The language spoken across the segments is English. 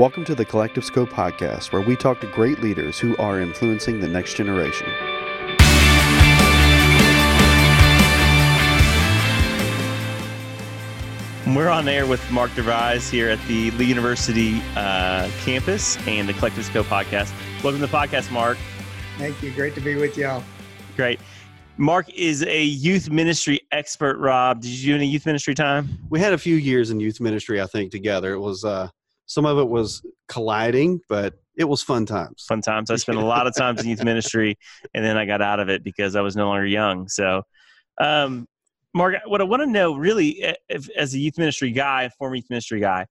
Welcome to the Collective Scope podcast, where we talk to great leaders who are influencing the next generation. We're on air with Mark DeVries here at the Lee University uh, campus and the Collective Scope podcast. Welcome to the podcast, Mark. Thank you. Great to be with y'all. Great. Mark is a youth ministry expert. Rob, did you do any youth ministry time? We had a few years in youth ministry, I think, together. It was uh, some of it was colliding, but it was fun times. Fun times. I spent a lot of times in youth ministry, and then I got out of it because I was no longer young. So, um, Mark, what I want to know really, if, as a youth ministry guy, former youth ministry guy,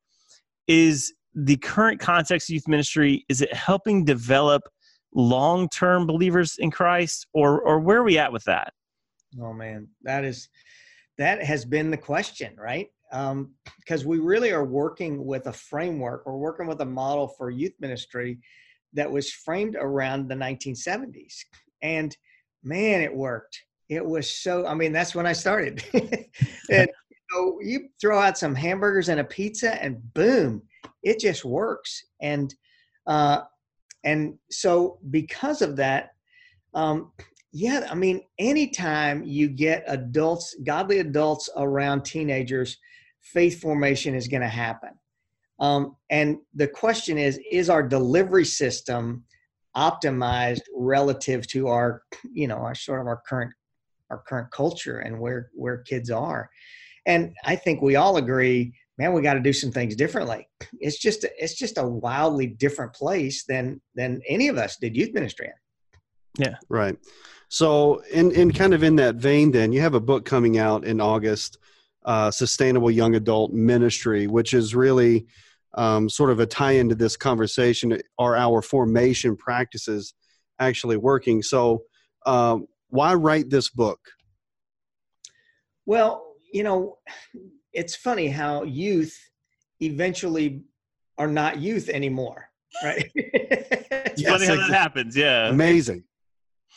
is the current context of youth ministry. Is it helping develop long-term believers in Christ, or or where are we at with that? Oh man, that is that has been the question, right? Because um, we really are working with a framework. We're working with a model for youth ministry that was framed around the 1970s, and man, it worked. It was so. I mean, that's when I started. and so you throw out some hamburgers and a pizza, and boom, it just works. And uh, and so because of that um, yeah i mean anytime you get adults godly adults around teenagers faith formation is going to happen um, and the question is is our delivery system optimized relative to our you know our sort of our current our current culture and where where kids are and i think we all agree man, we got to do some things differently. It's just it's just a wildly different place than than any of us did youth ministry in. Yeah, right. So, in in kind of in that vein, then you have a book coming out in August, uh, Sustainable Young Adult Ministry, which is really um, sort of a tie into this conversation. Are our formation practices actually working? So, uh, why write this book? Well, you know, it's funny how youth eventually are not youth anymore, right? it's funny how that happens. Yeah, amazing.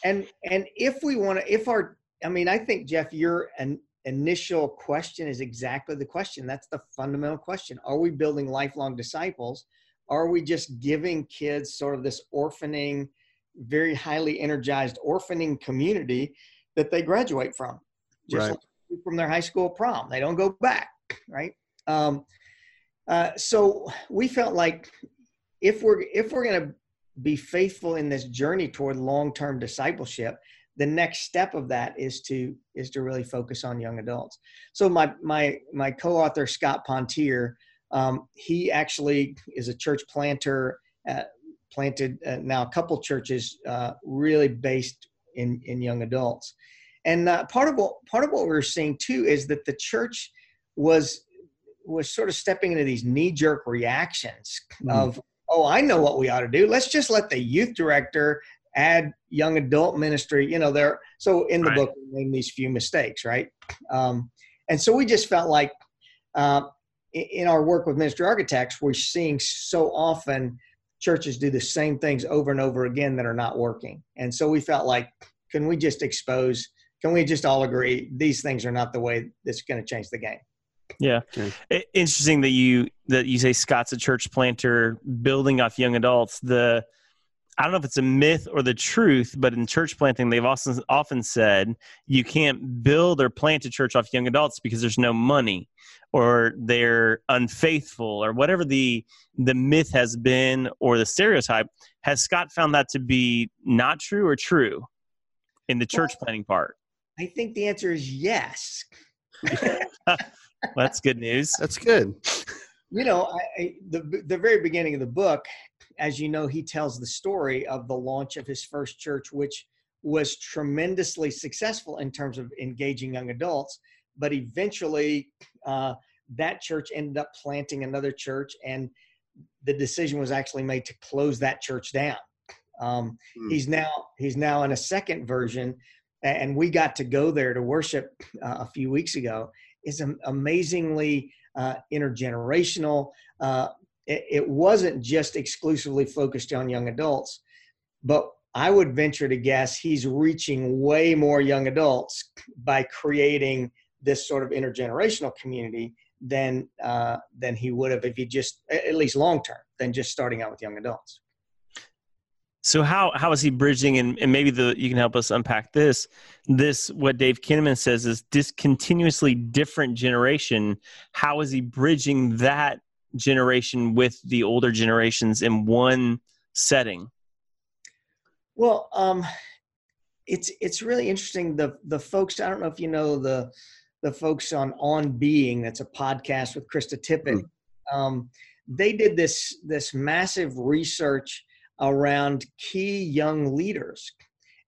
And and if we want to, if our, I mean, I think Jeff, you're an initial question is exactly the question. That's the fundamental question. Are we building lifelong disciples? Are we just giving kids sort of this orphaning, very highly energized orphaning community that they graduate from? Just right. like from their high school prom. They don't go back, right? Um, uh, so we felt like if we're if we're going to be faithful in this journey toward long-term discipleship, the next step of that is to is to really focus on young adults. So my my my co-author Scott Pontier, um, he actually is a church planter. Uh, planted uh, now a couple churches uh, really based in in young adults and uh, part of what part of what we're seeing too is that the church was was sort of stepping into these knee jerk reactions mm. of oh I know what we ought to do. Let's just let the youth director add young adult ministry. You know there. So in the right. book we name these few mistakes, right? Um, and so we just felt like uh, in our work with ministry architects, we're seeing so often churches do the same things over and over again that are not working. And so we felt like, can we just expose can we just all agree these things are not the way that's going to change the game? Yeah, okay. interesting that you that you say Scott's a church planter building off young adults. The I don't know if it's a myth or the truth, but in church planting, they've often often said you can't build or plant a church off young adults because there's no money, or they're unfaithful, or whatever the the myth has been or the stereotype. Has Scott found that to be not true or true in the church well, planting part? I think the answer is yes. That's good news. That's good. You know, I, I, the the very beginning of the book, as you know, he tells the story of the launch of his first church, which was tremendously successful in terms of engaging young adults. But eventually, uh, that church ended up planting another church, and the decision was actually made to close that church down. Um, mm. He's now he's now in a second version and we got to go there to worship uh, a few weeks ago is amazingly uh, intergenerational uh, it, it, wasn't just exclusively focused on young adults but i would venture to guess he's reaching way more young adults by creating this sort of intergenerational community than uh, than he would have if he just at least long term than just starting out with young adults. So how how is he bridging and, and maybe the you can help us unpack this this what Dave Kinnaman says is discontinuously different generation. How is he bridging that generation with the older generations in one setting? Well, um, it's it's really interesting. The the folks I don't know if you know the the folks on On Being. That's a podcast with Krista Tippett. Mm. Um, they did this this massive research around key young leaders,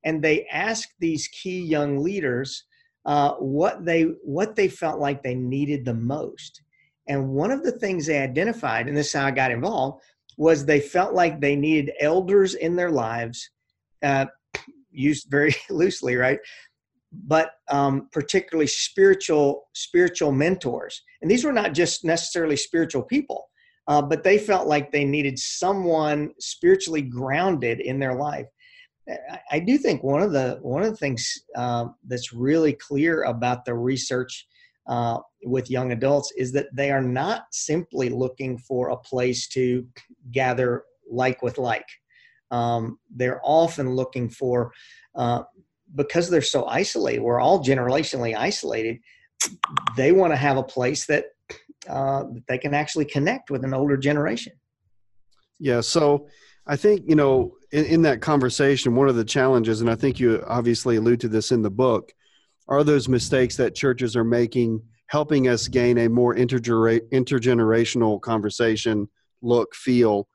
and they asked these key young leaders uh, what they what they felt like they needed the most. And one of the things they identified, and this is how I got involved, was they felt like they needed elders in their lives, uh, used very loosely, right? But um, particularly spiritual spiritual mentors, and these were not just necessarily spiritual people, uh, but they felt like they needed someone spiritually grounded in their life. I, do think one of the one of the things uh, that's really clear about the research uh, with young adults is that they are not simply looking for a place to gather like with like. Um, they're often looking for, uh, because they're so isolated, we're all generationally isolated, they want to have a place that, uh, they can actually connect with an older generation. Yeah. So I think, you know, in, in that conversation, one of the challenges, and I think you obviously allude to this in the book, are those mistakes that churches are making helping us gain a more intergenerational conversation look feel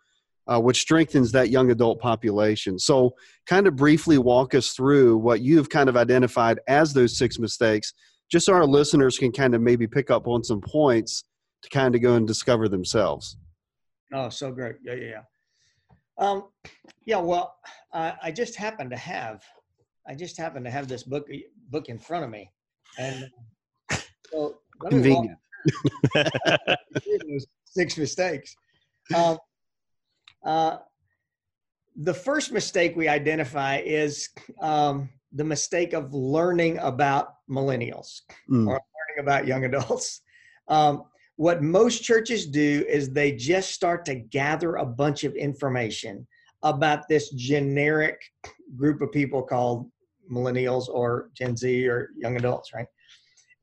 uh, which strengthens that young adult population. So, kind of briefly walk us through what you've kind of identified as those six mistakes, just so our listeners can kind of maybe pick up on some points to kind of go and discover themselves. Oh, so great. Yeah, yeah, yeah. Um, yeah, well, I, I just happen to have, I just happen to have this book book in front of me, and so convenient. six mistakes. Um, uh, the first mistake we identify is um, the mistake of learning about millennials mm. or learning about young adults. Um, what most churches do is they just start to gather a bunch of information about this generic group of people called millennials or Gen Z or young adults, right?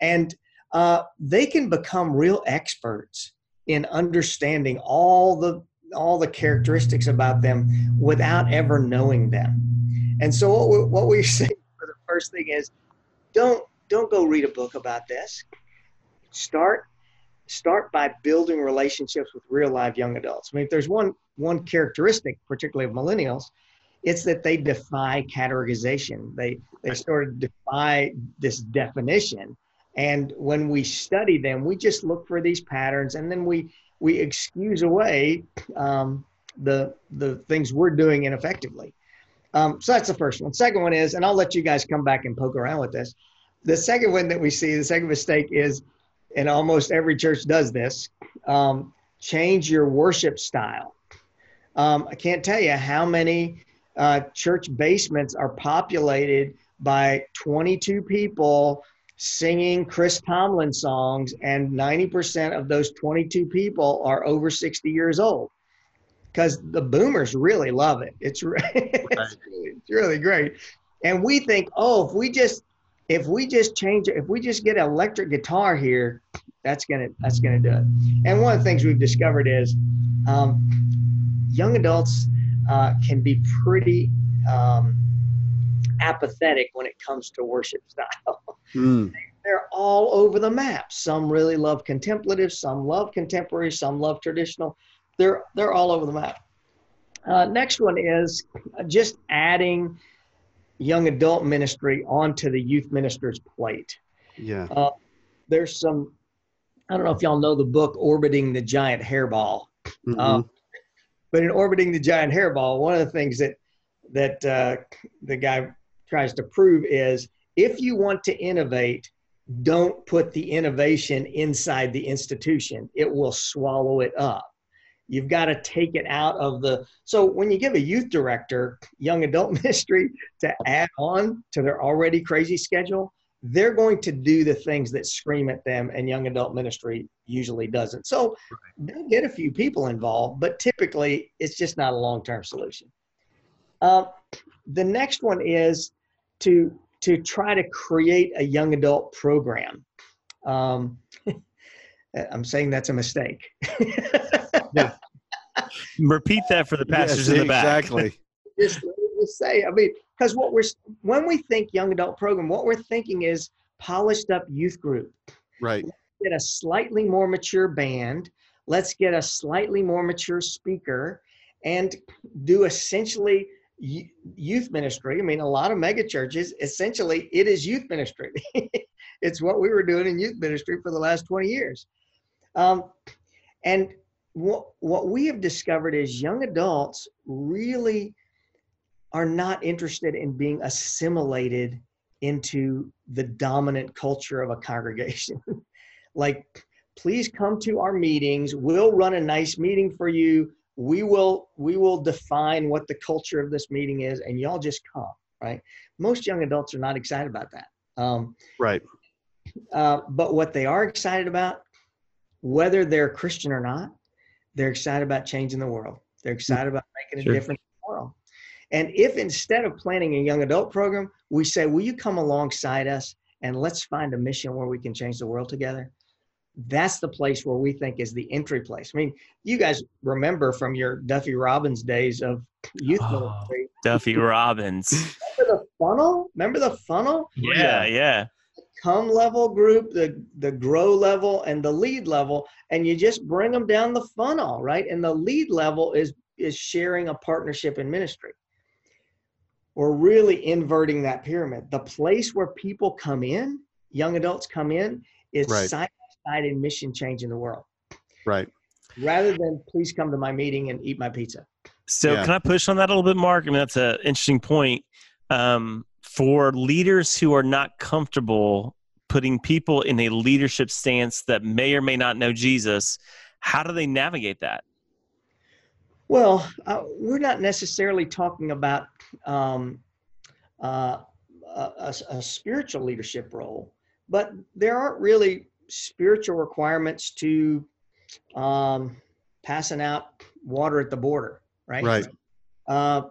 And uh, they can become real experts in understanding all the all the characteristics about them without ever knowing them. And so what we, what we say for the first thing is don't don't go read a book about this. Start start by building relationships with real live young adults. I mean, if there's one one characteristic, particularly of millennials, it's that they defy categorization. They they sort of defy this definition. And when we study them, we just look for these patterns, and then we we excuse away um, the the things we're doing ineffectively. Um, so that's the first one. Second one is, and I'll let you guys come back and poke around with this. The second one that we see, the second mistake is, and almost every church does this, um, change your worship style. Um, I can't tell you how many uh, church basements are populated by 22 people singing Chris Tomlin songs, and 90% of those 22 people are over 60 years old because the boomers really love it. It's, it's, it's really great. And we think, oh, if we just if we just change if we just get an electric guitar here, that's gonna that's gonna do it. And one of the things we've discovered is um, young adults uh, can be pretty um, apathetic when it comes to worship style. Mm. They're all over the map. Some really love contemplative, some love contemporary, some love traditional. They're they're all over the map. Uh, next one is just adding young adult ministry onto the youth minister's plate. Yeah. Uh, there's some. I don't know if y'all know the book "Orbiting the Giant Hairball." Mm-hmm. Uh, but in orbiting the giant hairball, one of the things that that uh, the guy tries to prove is if you want to innovate, don't put the innovation inside the institution. It will swallow it up. You've got to take it out of the. So when you give a youth director young adult ministry to add on to their already crazy schedule, they're going to do the things that scream at them, and young adult ministry usually doesn't. So they get a few people involved, but typically it's just not a long term solution. Uh, the next one is to to try to create a young adult program. Um, I'm saying that's a mistake. yeah. Repeat that for the pastors yes, in the back. Exactly. just, just say, I mean, because what we're when we think young adult program, what we're thinking is polished up youth group. Right. Let's get a slightly more mature band. Let's get a slightly more mature speaker, and do essentially youth ministry. I mean, a lot of mega churches, essentially, it is youth ministry. it's what we were doing in youth ministry for the last 20 years. Um, and what, what we have discovered is young adults really are not interested in being assimilated into the dominant culture of a congregation. like, please come to our meetings. We'll run a nice meeting for you. We will we will define what the culture of this meeting is and y'all just come right? Most young adults are not excited about that. Um, right. uh, but what they are excited about whether they're christian or not they're excited about changing the world. They're excited about making a sure. difference in the world and if instead of planning a young adult program we say will you come alongside us and let's find a mission where we can change the world together that's the place where we think is the entry place. I mean, you guys remember from your Duffy Robbins days of youth oh, ministry. Duffy Robbins. Remember the funnel? Remember the funnel? Yeah, yeah. The come level group, the the grow level, and the lead level, and you just bring them down the funnel, right? And the lead level is is sharing a partnership in ministry. We're really inverting that pyramid. The place where people come in, young adults come in, is right exciting mission change in the world. Right. Rather than please come to my meeting and eat my pizza. So yeah. can I push on that a little bit, Mark? I mean, that's an interesting point. Um, for leaders who are not comfortable putting people in a leadership stance that may or may not know Jesus, how do they navigate that? Well, uh, we're not necessarily talking about um, uh, a, a, spiritual leadership role, but there aren't really spiritual requirements to um, passing out water at the border, right? Right. Uh,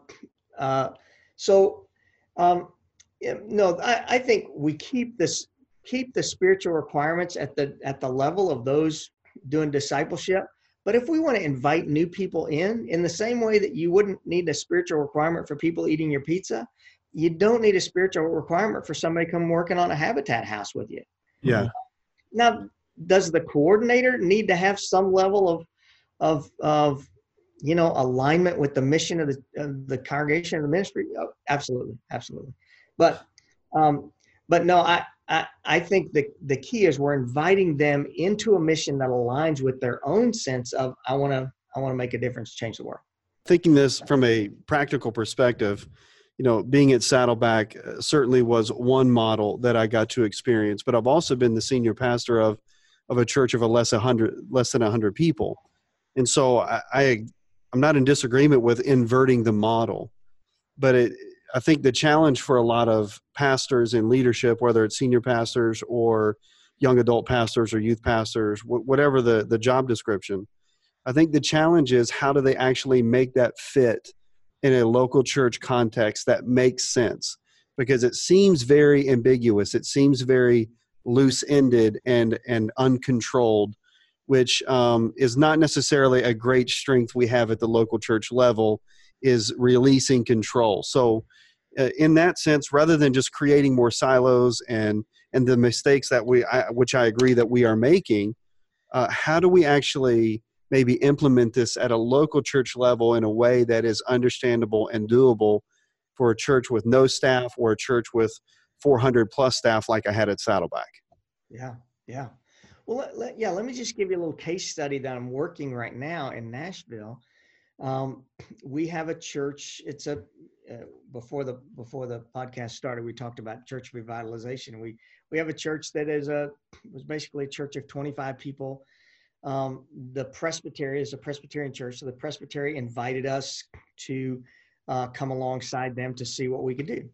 uh, so, um, no, I, I think we keep this keep the spiritual requirements at the at the level of those doing discipleship. But if we want to invite new people in, in the same way that you wouldn't need a spiritual requirement for people eating your pizza, you don't need a spiritual requirement for somebody come working on a habitat house with you. Yeah. Now, does the coordinator need to have some level of of of you know alignment with the mission of the of the congregation of the ministry? Oh, absolutely, absolutely. But um, but no, I, I think the the key is we're inviting them into a mission that aligns with their own sense of I want to I want to make a difference, change the world. Thinking this from a practical perspective, you know, being at Saddleback uh, certainly was one model that I got to experience. But I've also been the senior pastor of of a church of a less a hundred less than hundred people, and so I, I I'm not in disagreement with inverting the model, but it I think the challenge for a lot of pastors in leadership, whether it's senior pastors or young adult pastors or youth pastors, whatever the the job description, I think the challenge is how do they actually make that fit in a local church context that makes sense? Because it seems very ambiguous it seems very loose ended and and uncontrolled which um, is not necessarily a great strength we have at the local church level is releasing control. So in that sense rather than just creating more silos and and the mistakes that we I, which i agree that we are making uh, how do we actually maybe implement this at a local church level in a way that is understandable and doable for a church with no staff or a church with 400 plus staff like I had at Saddleback. Yeah, yeah. Well, let, let, yeah, let me just give you a little case study that I'm working right now in Nashville. Um, we have a church. It's a uh, before the before the podcast started, we talked about church revitalization. We we have a church that is a was basically a church of 25 people um, the Presbytery is a Presbyterian church, so the Presbytery invited us to uh, come alongside them to see what we could do.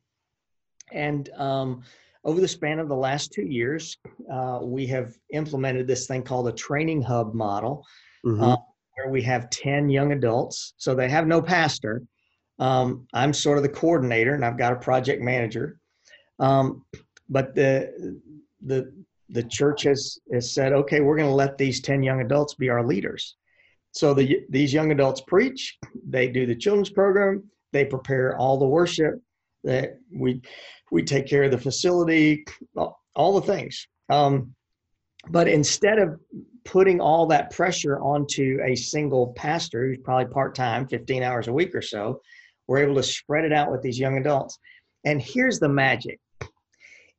And um, over the span of the last two years, uh, we have implemented this thing called a training hub model, Mhm. uh, where we have 10 young adults. So they have no pastor. Um, I'm sort of the coordinator, and I've got a project manager. Um, but the the the church has has said, okay, we're going to let these 10 young adults be our leaders. So the these young adults preach, they do the children's program, they prepare all the worship, that we we take care of the facility, all, all the things. Um, but instead of putting all that pressure onto a single pastor who's probably part time, 15 hours a week or so, we're able to spread it out with these young adults. And here's the magic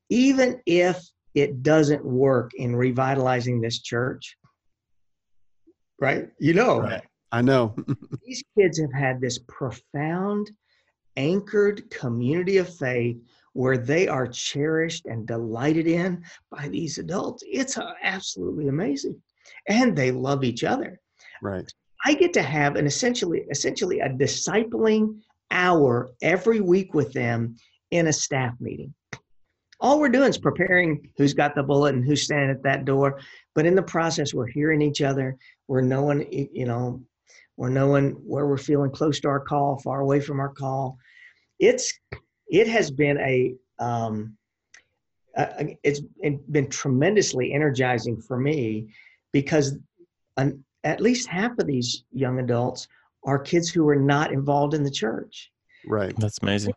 even if it doesn't work in revitalizing this church, right? You know, Right. I know. these kids have had this profound, anchored community of faith where they are cherished and delighted in by these adults. It's uh, absolutely amazing. And they love each other. right. I get to have an essentially essentially a discipling hour every week with them in a staff meeting. All we're doing is preparing who's got the bullet and who's standing at that door. But in the process, we're hearing each other. We're knowing, you know, we're knowing where we're feeling close to our call, far away from our call. It's it has been a um, it's been tremendously energizing for me because an, at least half of these young adults are kids who are not involved in the church. Right. That's amazing.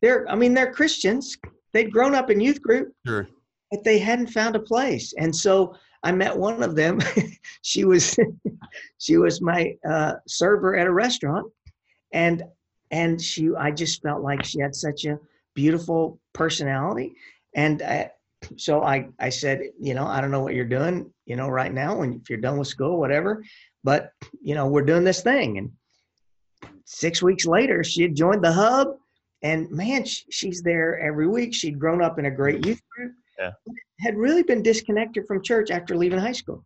They're, I mean, they're Christians. They'd grown up in youth group, Sure. but they hadn't found a place. And so I met one of them. she was, she was my uh, server at a restaurant, and and she, I just felt like she had such a beautiful personality, and I, so I, I said, you know, I don't know what you're doing, you know, right now, when if you're done with school, whatever, but you know, we're doing this thing, and six weeks later, she had joined the hub, and man, sh- she's there every week. She'd grown up in a great mm-hmm. youth group, Yeah. had really been disconnected from church after leaving high school.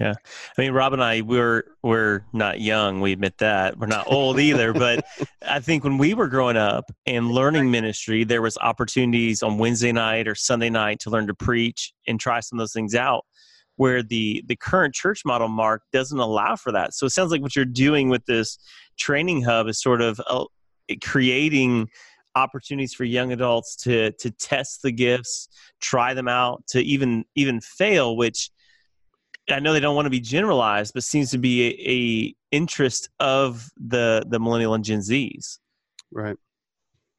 Yeah. I mean, Rob and I, we're we're not young. We admit that we're not old either. But I think when we were growing up and learning ministry, there was opportunities on Wednesday night or Sunday night to learn to preach and try some of those things out. Where the the current church model, Mark, doesn't allow for that. So it sounds like what you're doing with this training hub is sort of uh, creating opportunities for young adults to to test the gifts, try them out, to even even fail, which I know they don't want to be generalized, but seems to be a, a interest of the the millennial and Gen Zs. Right.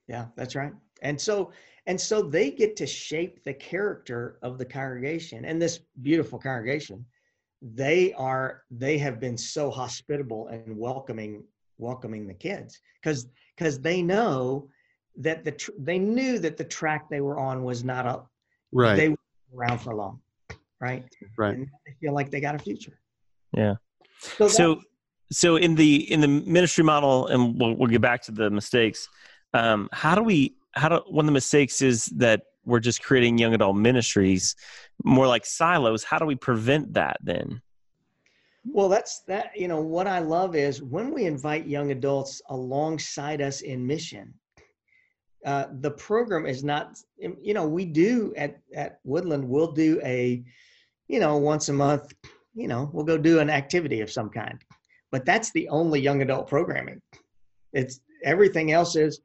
Yeah, that's right. And so and so they get to shape the character of the congregation and this beautiful congregation. They are they have been so hospitable and welcoming welcoming the kids because because they know that the tr- they knew that the track they were on was not up Right. they were around for long, right? right. And they feel like they got a future. Yeah. So, that- So so in the in the ministry model, and we'll we'll get back to the mistakes. Um, how do we how do one of the mistakes is that we're just creating young adult ministries more like silos. How do we prevent that then? Well, that's that. You know, what I love is when we invite young adults alongside us in mission. Uh, the program is not, you know, we do at at Woodland. We'll do a, you know, once a month. You know, we'll go do an activity of some kind, but that's the only young adult programming. It's everything else is,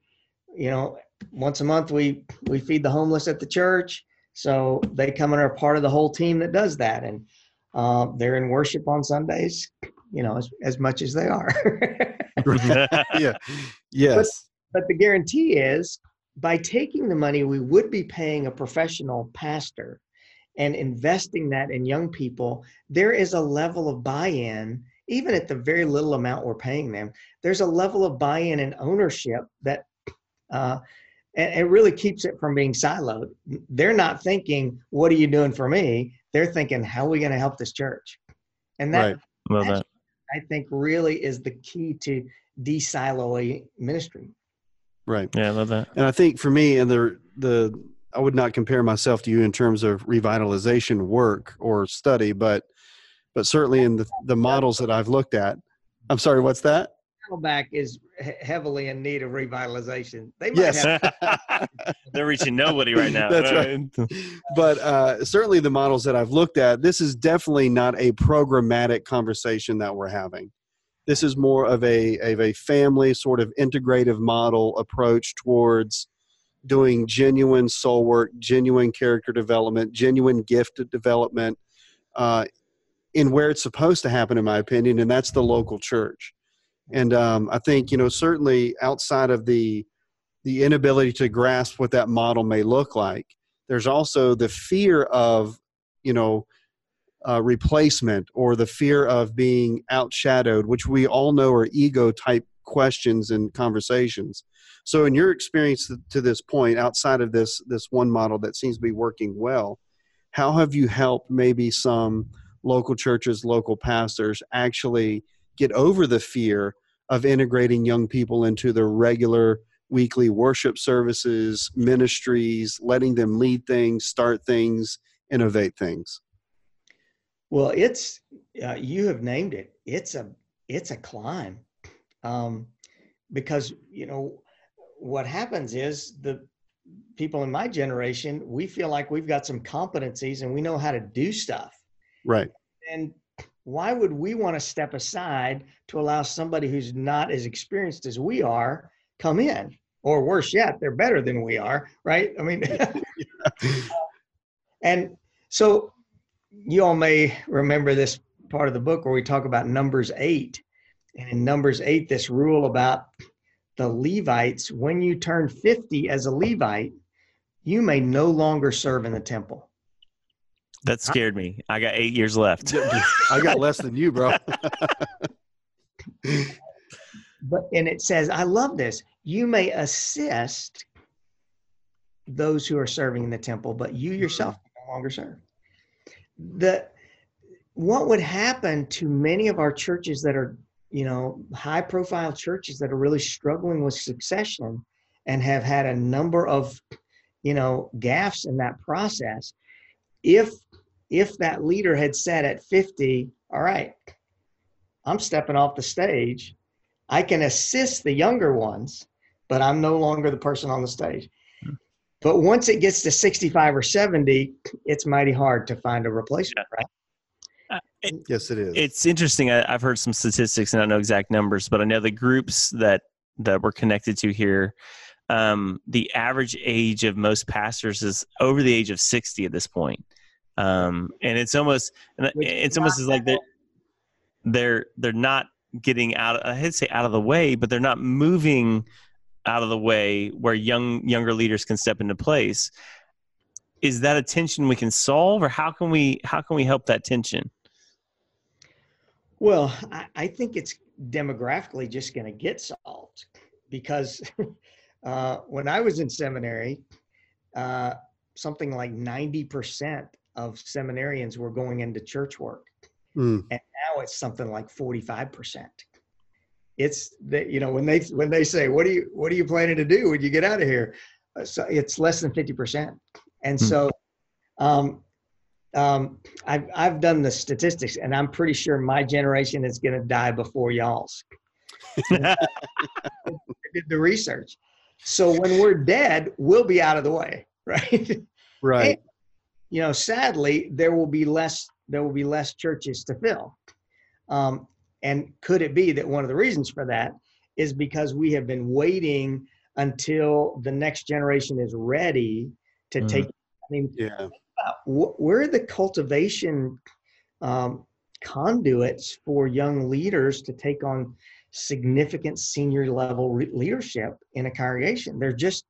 you know, once a month we we feed the homeless at the church, so they come and are part of the whole team that does that, and uh, they're in worship on Sundays, you know, as, as much as they are. yeah. Yes. but the guarantee is by taking the money we would be paying a professional pastor and investing that in young people, there is a level of buy in, even at the very little amount we're paying them. There's a level of buy in and ownership that. Uh, and it really keeps it from being siloed. They're not thinking, "What are you doing for me?" They're thinking, "How are we going to help this church?" And that Right. Love that. I think really is the key to de-silo a ministry. Right. Yeah, I love that. And I think for me, and the the I would not compare myself to you in terms of revitalization work or study, but but certainly in the the models that I've looked at. I'm sorry, what's that? Saddleback is heavily in need of revitalization. They yes. Have- They're reaching nobody right now. That's right. but uh, certainly the models that I've looked at, this is definitely not a programmatic conversation that we're having. This is more of a, of a family sort of integrative model approach towards doing genuine soul work, genuine character development, genuine gift development uh, in where it's supposed to happen, in my opinion, and that's the local church. And um, I think you know certainly outside of the the inability to grasp what that model may look like, there's also the fear of you know uh, replacement or the fear of being outshadowed, which we all know are ego type questions and conversations. So, in your experience to this point, outside of this this one model that seems to be working well, how have you helped maybe some local churches, local pastors actually get over the fear of integrating young people into their regular weekly worship services, ministries, letting them lead things, start things, innovate things? Well, it's uh, you have named it. It's a it's a climb, um, because you know what happens is the people in my generation we feel like we've got some competencies and we know how to do stuff. Right. And why would we want to step aside to allow somebody who's not as experienced as we are come in? Or worse yet, they're better than we are, right? I mean, and so you all may remember this part of the book where we talk about Numbers 8. And in Numbers 8, this rule about the Levites, when you turn 50 as a Levite, you may no longer serve in the temple. That scared me. I got eight years left. I got less than you, bro. but and it says, I love this. You may assist those who are serving in the temple, but you mm-hmm. yourself no longer serve. The what would happen to many of our churches that are, you know, high profile churches that are really struggling with succession and have had a number of, you know, gaffes in that process if if that leader had said at 50 all right i'm stepping off the stage. I can assist the younger ones but i'm no longer the person on the stage. But once it gets to 65 or 70 it's mighty hard to find a replacement right? Uh, it, yes it is. It's interesting. I, i've heard some statistics and i don't know exact numbers but i know the groups that that we're connected to here um, the average age of most pastors is over the age of 60 at this point um, and it's almost it's almost as like they're they're they're not getting out. I hate to say out of the way, but they're not moving out of the way where young younger leaders can step into place. Is that a tension we can solve, or how can we how can we help that tension? Well, I, I think it's demographically just going to get solved because uh, when I was in seminary, uh, something like ninety percent of seminarians were going into church work. Mm. And now it's something like 45%. It's that, you know, when they, when they say, what do you, what are you planning to do when you get out of here? Uh, so it's less than 50%. And mm. so, um, um, I've, I've done the statistics and I'm pretty sure my generation is going to die before y'all's. I did the research. So when we're dead, we'll be out of the way, right? Right. And, you know, sadly, there will be less there will be less churches to fill. Um, and could it be that one of the reasons for that is because we have been waiting until the next generation is ready to mm. take? I mean, yeah, we're the cultivation um, conduits for young leaders to take on significant senior level re- leadership in a congregation. There's just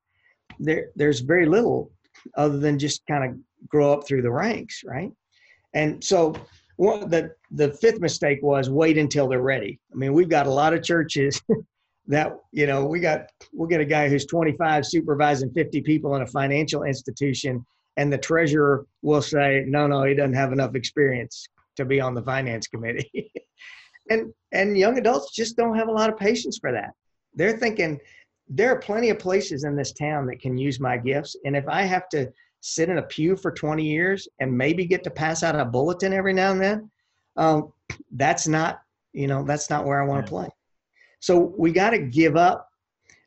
there there's very little other than just kind of grow up through the ranks, right? And so one, the the fifth mistake was wait until they're ready. I mean, we've got a lot of churches that you know we got we'll get a guy who's 25 supervising 50 people in a financial institution, and the treasurer will say, no, no, he doesn't have enough experience to be on the finance committee. and and young adults just don't have a lot of patience for that. They're thinking there are plenty of places in this town that can use my gifts, and if I have to sit in a pew for 20 years and maybe get to pass out a bulletin every now and then um, that's not you know that's not where i want to play So we got to give up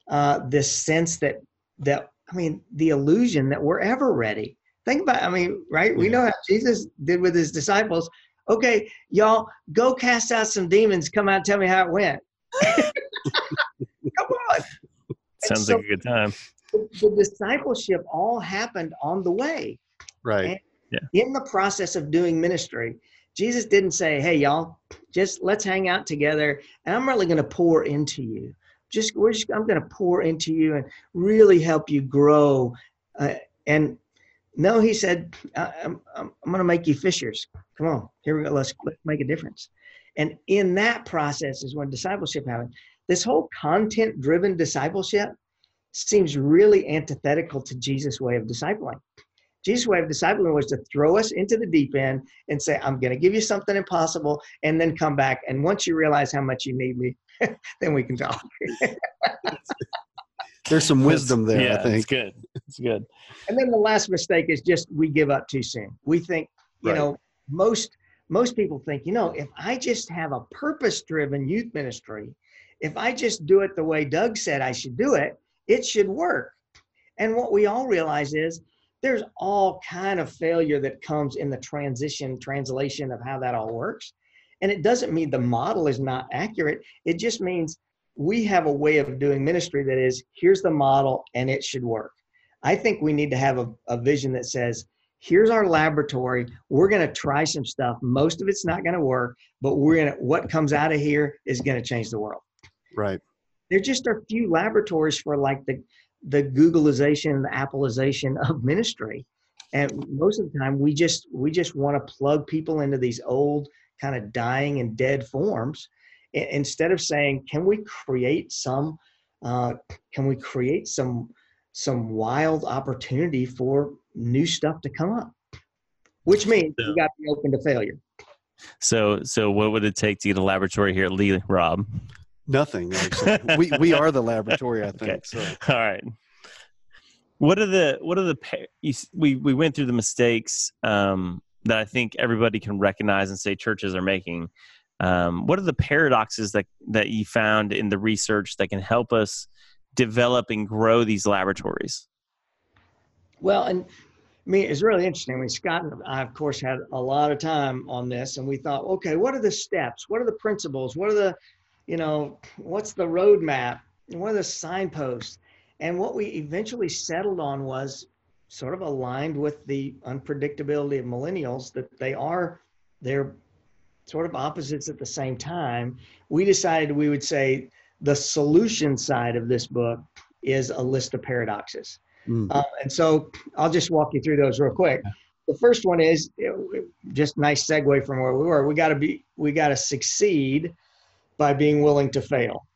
uh, this sense that that I mean the illusion that we're ever ready. Think about I mean, right? We know how Jesus did with his disciples. Okay, y'all go cast out some demons. Come out, and tell me how it went. Come on. Sounds so, like a good time. The discipleship all happened on the way. Right. Yeah. In the process of doing ministry, Jesus didn't say, "Hey, y'all, just let's hang out together, and I'm really going to pour into you. Just we're just I'm going to pour into you and really help you grow." Uh, and no, he said, "I'm I'm, I'm going to make you fishers. Come on, here we go. Let's, let's make a difference." And in that process is when discipleship happens. This whole content-driven discipleship seems really antithetical to Jesus' way of discipling. Jesus' way of discipling was to throw us into the deep end and say, I'm going to give you something impossible, and then come back. And once you realize how much you need me, then we can talk. There's some wisdom there, yeah, I think. It's good. It's good. And then the last mistake is just we give up too soon. We think, you right. know, most most people think, you know, if I just have a purpose-driven youth ministry, if I just do it the way Doug said I should do it, it should work. And what we all realize is there's all kind of failure that comes in the transition translation of how that all works. And it doesn't mean the model is not accurate. It just means we have a way of doing ministry that is here's the model and it should work. I think we need to have a, a vision that says here's our laboratory. We're going to try some stuff. Most of it's not going to work but we're going to what comes out of here is going to change the world right there just are few laboratories for like the the Googleization, the Appleization of ministry. And most of the time, we just we just want to plug people into these old kind of dying and dead forms, instead of saying, "Can we create some? Uh, can we create some some wild opportunity for new stuff to come up?" Which means you got to be open to failure. So, so what would it take to get a laboratory here at Lee, Rob? Nothing. Actually. we we are the laboratory. I think. Okay. So. All right. What are the what are the we we went through the mistakes um, that I think everybody can recognize and say churches are making. Um, what are the paradoxes that that you found in the research that can help us develop and grow these laboratories? Well, and I mean, it's really interesting. I mean, Scott and I, of course, had a lot of time on this, and we thought, okay, what are the steps? What are the principles? What are the you know, what's the roadmap? What are the signposts? And what we eventually settled on was sort of aligned with the unpredictability of millennials that they are they're sort of opposites at the same time. We decided we would say the solution side of this book is a list of paradoxes. Mm. Um, and so I'll just walk you through those real quick. The first one is just nice segue from where we were. We got to be, we got to succeed by being willing to fail.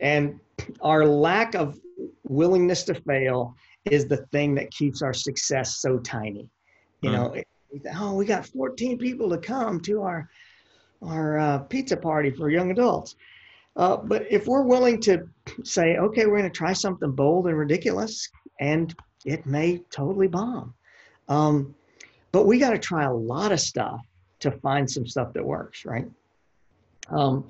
And our lack of willingness to fail is the thing that keeps our success so tiny. You know, mm. oh, we got 14 people to come to our our uh, pizza party for young adults. Uh, but if we're willing to say, okay, we're going to try something bold and ridiculous, and it may totally bomb. Um, but we got to try a lot of stuff to find some stuff that works, right? Um,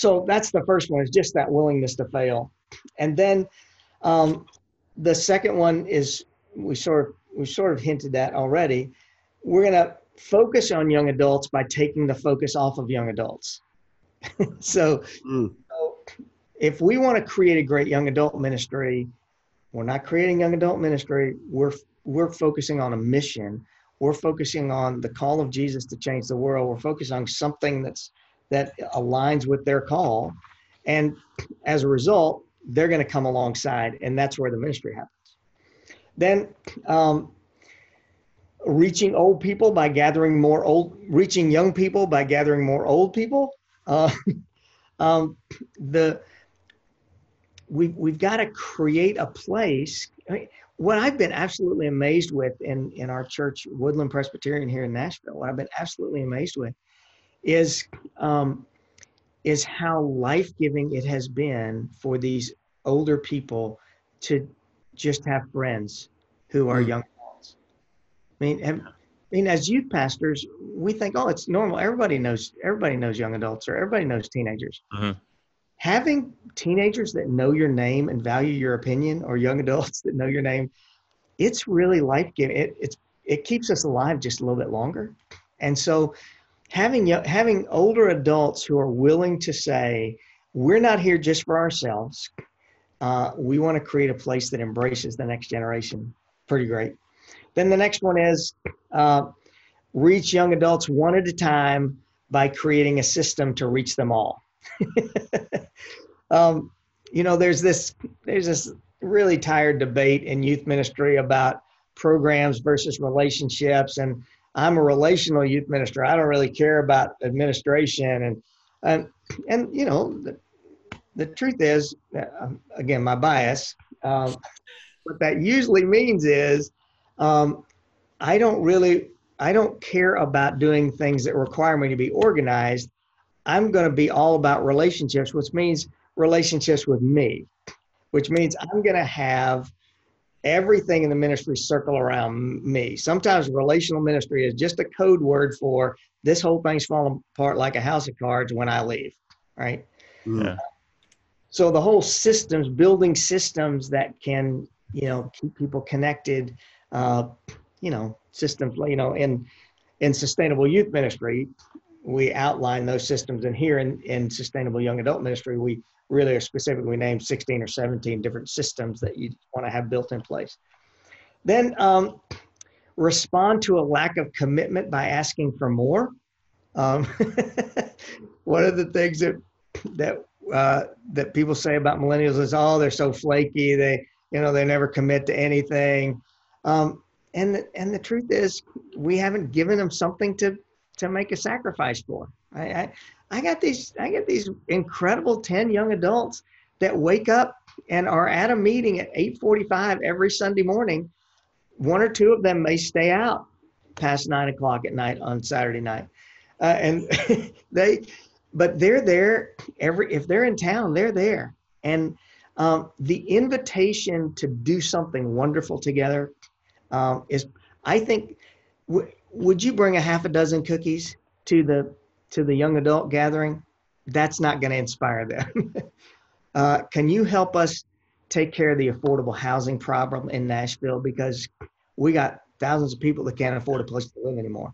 so that's the first one is just that willingness to fail. And then um, the second one is we sort of we sort of hinted at already. We're going to focus on young adults by taking the focus off of young adults. So, mm. so if we want to create a great young adult ministry we're not creating young adult ministry. We're we're focusing on a mission. We're focusing on the call of jesus to change the world. We're focusing on something that's that aligns with their call. And as a result, they're going to come alongside, and that's where the ministry happens. Then, um, reaching old people by gathering more old, reaching young people by gathering more old people. Uh, um, the we've we've got to create a place. I mean, what I've been absolutely amazed with in in our church, Woodland Presbyterian here in Nashville, what I've been absolutely amazed with is um, is how life giving it has been for these older people to just have friends who are mm. young adults. I mean, have, I mean, as youth pastors, we think, oh, it's normal. Everybody knows. Everybody knows young adults, or everybody knows teenagers. Mm-hmm. having teenagers that know your name and value your opinion, or young adults that know your name, it's really life giving. It, it's it keeps us alive just a little bit longer, and so having having older adults who are willing to say, "We're not here just for ourselves. Uh, we want to create a place that embraces the next generation." Pretty great. Then the next one is uh, reach young adults one at a time by creating a system to reach them all. um, you know, there's this there's this really tired debate in youth ministry about programs versus relationships, and I'm a relational youth minister. I don't really care about administration, and and and you know, the, the truth is, uh, again, my bias. Um, what that usually means is, um, I don't really I don't care about doing things that require me to be organized. I'm going to be all about relationships, which means relationships with me, which means I'm going to have everything in the ministry circle around me. Sometimes relational ministry is just a code word for this whole thing's falling apart like a house of cards when I leave, right? Yeah. So the whole systems, building systems that can, you know, keep people connected, uh, you know, systems, you know, in in sustainable youth ministry, we outline those systems. And here in, in sustainable young adult ministry, we really are specifically named 16 or 17 different systems that you want to have built in place. Then um, respond to a lack of commitment by asking for more. Um, one of the things that that uh, that people say about millennials is, oh, they're so flaky. They, you know, they never commit to anything. Um, and the, and the truth is we haven't given them something to to make a sacrifice for I, I i got these i get these incredible 10 young adults that wake up and are at a meeting at 8.45 every sunday morning. One or two of them may stay out past nine o'clock at night on saturday night. Uh, and they but they're there every if they're in town they're there. And um, the invitation to do something wonderful together um, is I think w- would you bring a half a dozen cookies to the to the young adult gathering? That's not going to inspire them. uh, can you help us take care of the affordable housing problem in Nashville because we got thousands of people that can't afford a place to live anymore.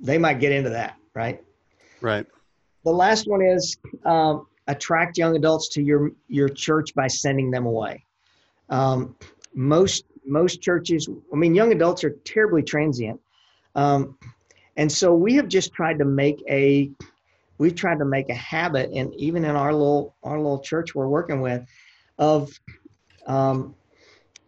They might get into that, right? Right. The last one is um, attract young adults to your your church by sending them away. Um, most most churches, I mean, young adults are terribly transient. Um, and so we have just tried to make a, we've tried to make a habit, and even in our little our little church we're working with, of um,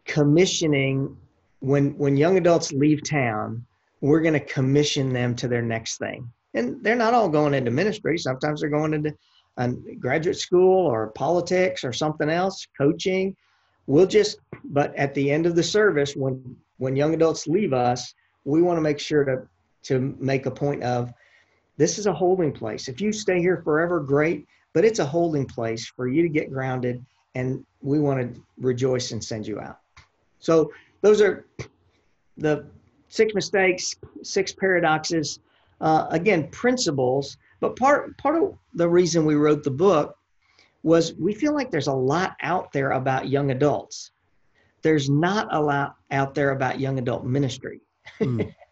commissioning when when young adults leave town, we're going to commission them to their next thing, and they're not all going into ministry. Sometimes they're going into a graduate school or politics or something else, coaching we'll just but at the end of the service when when young adults leave us we want to make sure to to make a point of this is a holding place if you stay here forever great but it's a holding place for you to get grounded and we want to rejoice and send you out so those are the six mistakes six paradoxes uh, again principles but part part of the reason we wrote the book was we feel like there's a lot out there about young adults. There's not a lot out there about young adult ministry. Mm.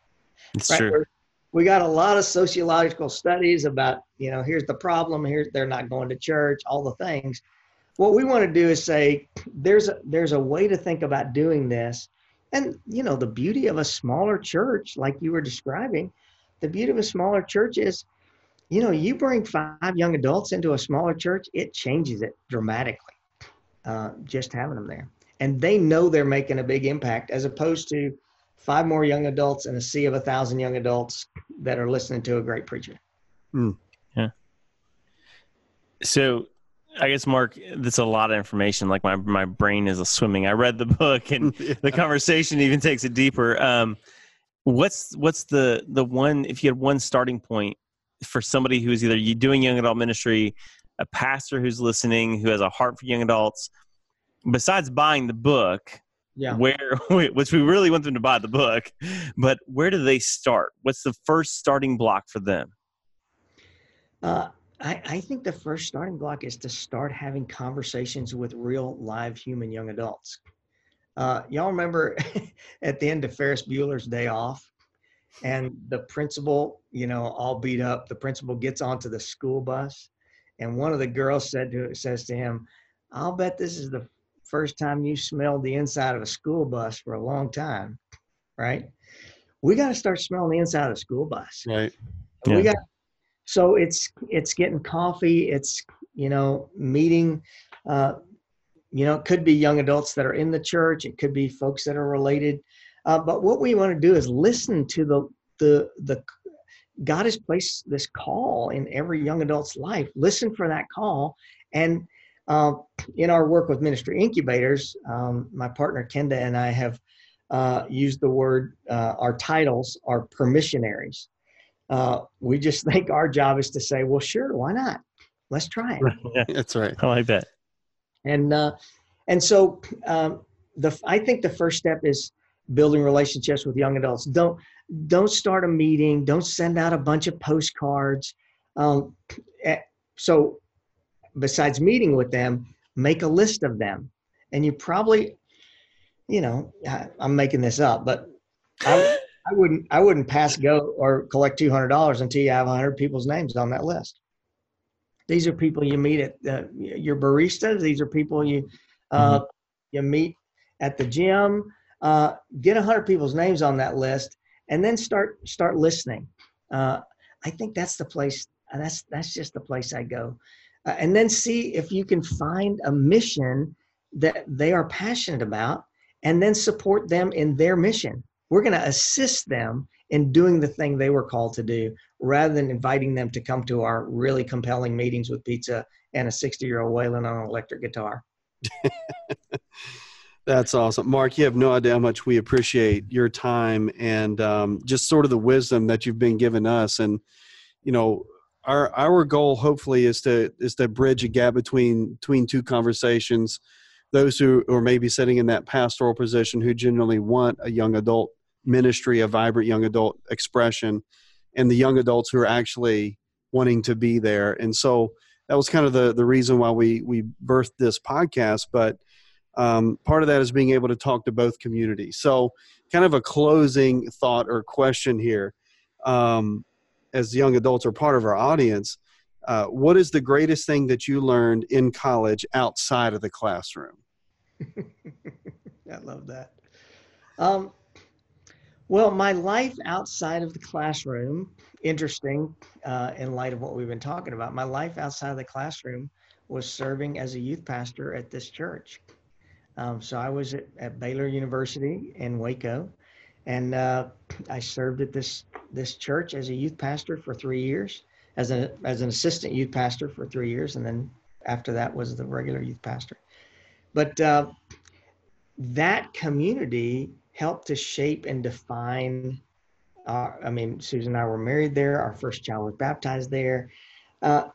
It's right? true. We're, we got a lot of sociological studies about, you know, here's the problem, here they're not going to church, all the things. What we want to do is say there's a, there's a way to think about doing this. And you know, the beauty of a smaller church like you were describing, the beauty of a smaller church is you know, you bring five young adults into a smaller church, it changes it dramatically. Uh, just having them there, and they know they're making a big impact, as opposed to five more young adults and a sea of a thousand young adults that are listening to a great preacher. Mm. Yeah. So I guess Mark, that's a lot of information. Like my my brain is swimming. I read the book, and yeah. the conversation even takes it deeper. Um, what's what's the the one? If you had one starting point for somebody who's either doing young adult ministry, a pastor who's listening, who has a heart for young adults, besides buying the book, yeah. where which we really want them to buy the book, but where do they start? What's the first starting block for them? Uh, I, I think the first starting block is to start having conversations with real live human young adults. Uh, y'all remember at the end of Ferris Bueller's Day Off, and the principal, you know, all beat up. The principal gets onto the school bus, and one of the girls said to says to him, "I'll bet this is the first time you smelled the inside of a school bus for a long time, right? We got to start smelling the inside of the school bus. Right. We got so it's it's getting coffee. It's you know meeting. Uh, you know, it could be young adults that are in the church. It could be folks that are related. Uh, but what we want to do is listen to the the the God has placed this call in every young adult's life. Listen for that call, and uh, in our work with ministry incubators, um, my partner Kenda and I have uh, used the word. Uh, our titles are permissionaries. Uh, we just think our job is to say, well, sure, why not? Let's try it. Yeah. That's right. I like that. And uh, and so um, the I think the first step is building relationships with young adults. Don't don't start a meeting. Don't send out a bunch of postcards. Um, eh, so besides meeting with them, make a list of them, and you probably, you know, I, I'm making this up, but I, I wouldn't I wouldn't pass go or collect two hundred dollars until you have hundred people's names on that list. These are people you meet at uh, your baristas. These are people you uh, mm-hmm. you meet at the gym. Uh, get hundred people's names on that list, and then start start listening. Uh, I think that's the place. That's that's just the place I go, uh, and then see if you can find a mission that they are passionate about, and then support them in their mission we're going to assist them in doing the thing they were called to do rather than inviting them to come to our really compelling meetings with pizza and a 60 year old Waylon on an electric guitar. That's awesome. Mark, you have no idea how much we appreciate your time and um, just sort of the wisdom that you've been giving us. And, you know, our, our goal hopefully is to, is to bridge a gap between, between two conversations, those who are maybe sitting in that pastoral position who genuinely want a young adult ministry, a vibrant young adult expression, and the young adults who are actually wanting to be there. And so that was kind of the the reason why we we birthed this podcast. But um, part of that is being able to talk to both communities. So, kind of a closing thought or question here, um, as young adults are part of our audience. Uh, what is the greatest thing that you learned in college outside of the classroom? I love that. Um, well, my life outside of the classroom, interesting uh, in light of what we've been talking about, my life outside of the classroom was serving as a youth pastor at this church. Um, so I was at, at, Baylor University in Waco, and uh, I served at this this church as a youth pastor for three years, as an as an assistant youth pastor for three years, and then after that was the regular youth pastor. But uh, that community helped to shape and define. Uh, I mean, Susan and I were married there. Our first child was baptized there. Uh,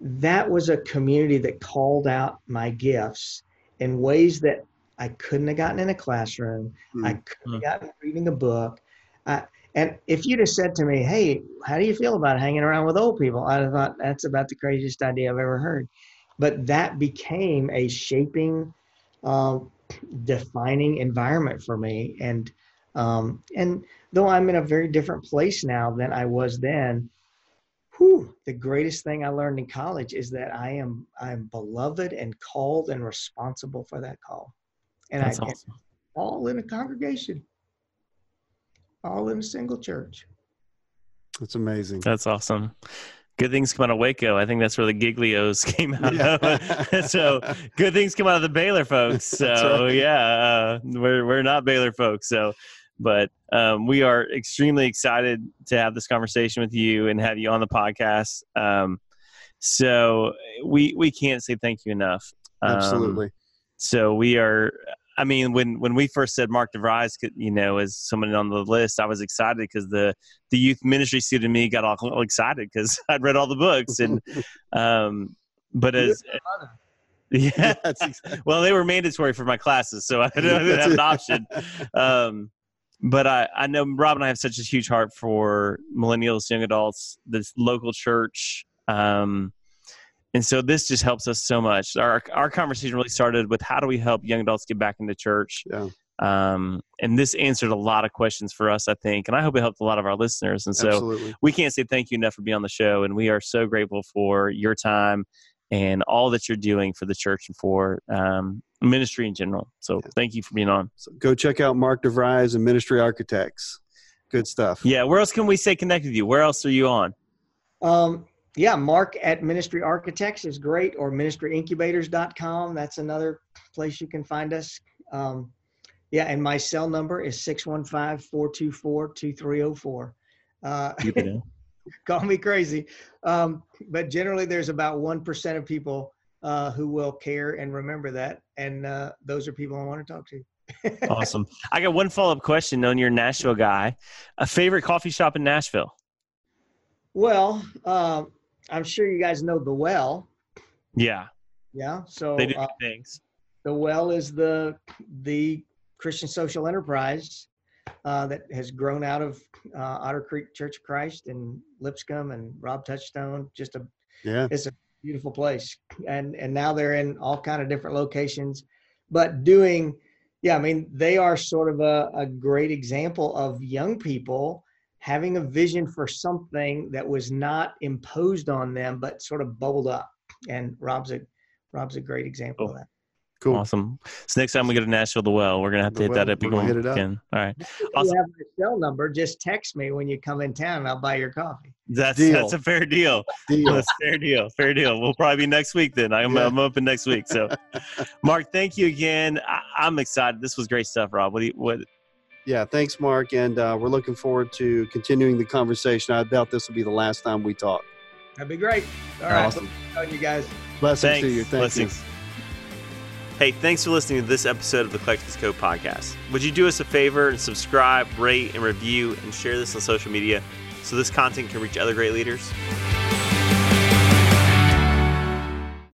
that was a community that called out my gifts in ways that I couldn't have gotten in a classroom. Mm-hmm. I couldn't have gotten reading a book. Uh, and if you'd have said to me, "Hey, how do you feel about hanging around with old people?" I'd have thought that's about the craziest idea I've ever heard. But that became a shaping um, defining environment for me. And um, and though I'm in a very different place now than I was then, whew, the greatest thing I learned in college is that I am I'm beloved and called and responsible for that call. And That's I awesome. all in a congregation, all in a single church. That's amazing. That's awesome good things come out of Waco. I think that's where the Giglios came out yeah. of. so good things come out of the Baylor folks. So right. yeah, uh, we're we're not Baylor folks. So, but um, we are extremely excited to have this conversation with you and have you on the podcast. Um, so we we can't say thank you enough. Um, Absolutely. So we are I mean, when when we first said Mark DeVries, you know, as someone on the list, I was excited because the the youth ministry student me got all, all excited because I'd read all the books and, um, but as yeah, exactly. well, they were mandatory for my classes, so I didn't have an option. Um, but I, I know Rob and I have such a huge heart for millennials, young adults, this local church, Um, and so this just helps us so much. Our our conversation really started with how do we help young adults get back into church. Yeah. Um, and this answered a lot of questions for us, I think, and I hope it helped a lot of our listeners. And so Absolutely. we can't say thank you enough for being on the show, and we are so grateful for your time and all that you're doing for the church and for um, ministry in general. So Yeah. thank you for being on. So go check out Mark DeVries and Ministry Architects. Good stuff. Yeah, where else can we stay connected with you? Where else are you on? Um, yeah, Mark at Ministry Architects is great, or ministryincubators.com. That's another place you can find us. Um, yeah, and my cell number is 615 424 2304. Uh, Keep it in. Call me crazy. Um, but generally, there's about 1% of people uh, who will care and remember that. And uh, those are people I want to talk to. awesome. I got one follow up question on your Nashville guy. A favorite coffee shop in Nashville? Well, um, I'm sure you guys know The Well. Yeah, Yeah. So they do uh, things. the well is the the christian social enterprise uh, that has grown out of uh, otter creek church of christ and lipscomb and rob touchstone just a Yeah. it's a beautiful place and and now they're in all kind of different locations but doing yeah i mean they are sort of a, a great example of young people having a vision for something that was not imposed on them but sort of bubbled up and rob's a rob's a great example of that Cool. Awesome. So next time we go to Nashville, the well, we're gonna have to The hit that up we're gonna hit it up. again. All right, If Awesome. you have my cell number, just text me when you come in town and I'll buy your coffee. that's Deal. that's a fair deal. Deal. That's fair deal. Fair deal. We'll probably be next week then. I'm, Yeah. I'm open next week. So, Mark, thank you again. I, I'm excited. This was great stuff, Rob. What do you, what? Yeah, thanks, Mark. And uh, we're looking forward to continuing the conversation. I doubt this will be the last time we talk. That'd be great. All right. Awesome. On you guys. Blessings Thanks. to you. Thank Blessings. Hey, thanks for listening to this episode of the Collections Code podcast. Would you do us a favor and subscribe, rate, and review, and share this on social media so this content can reach other great leaders?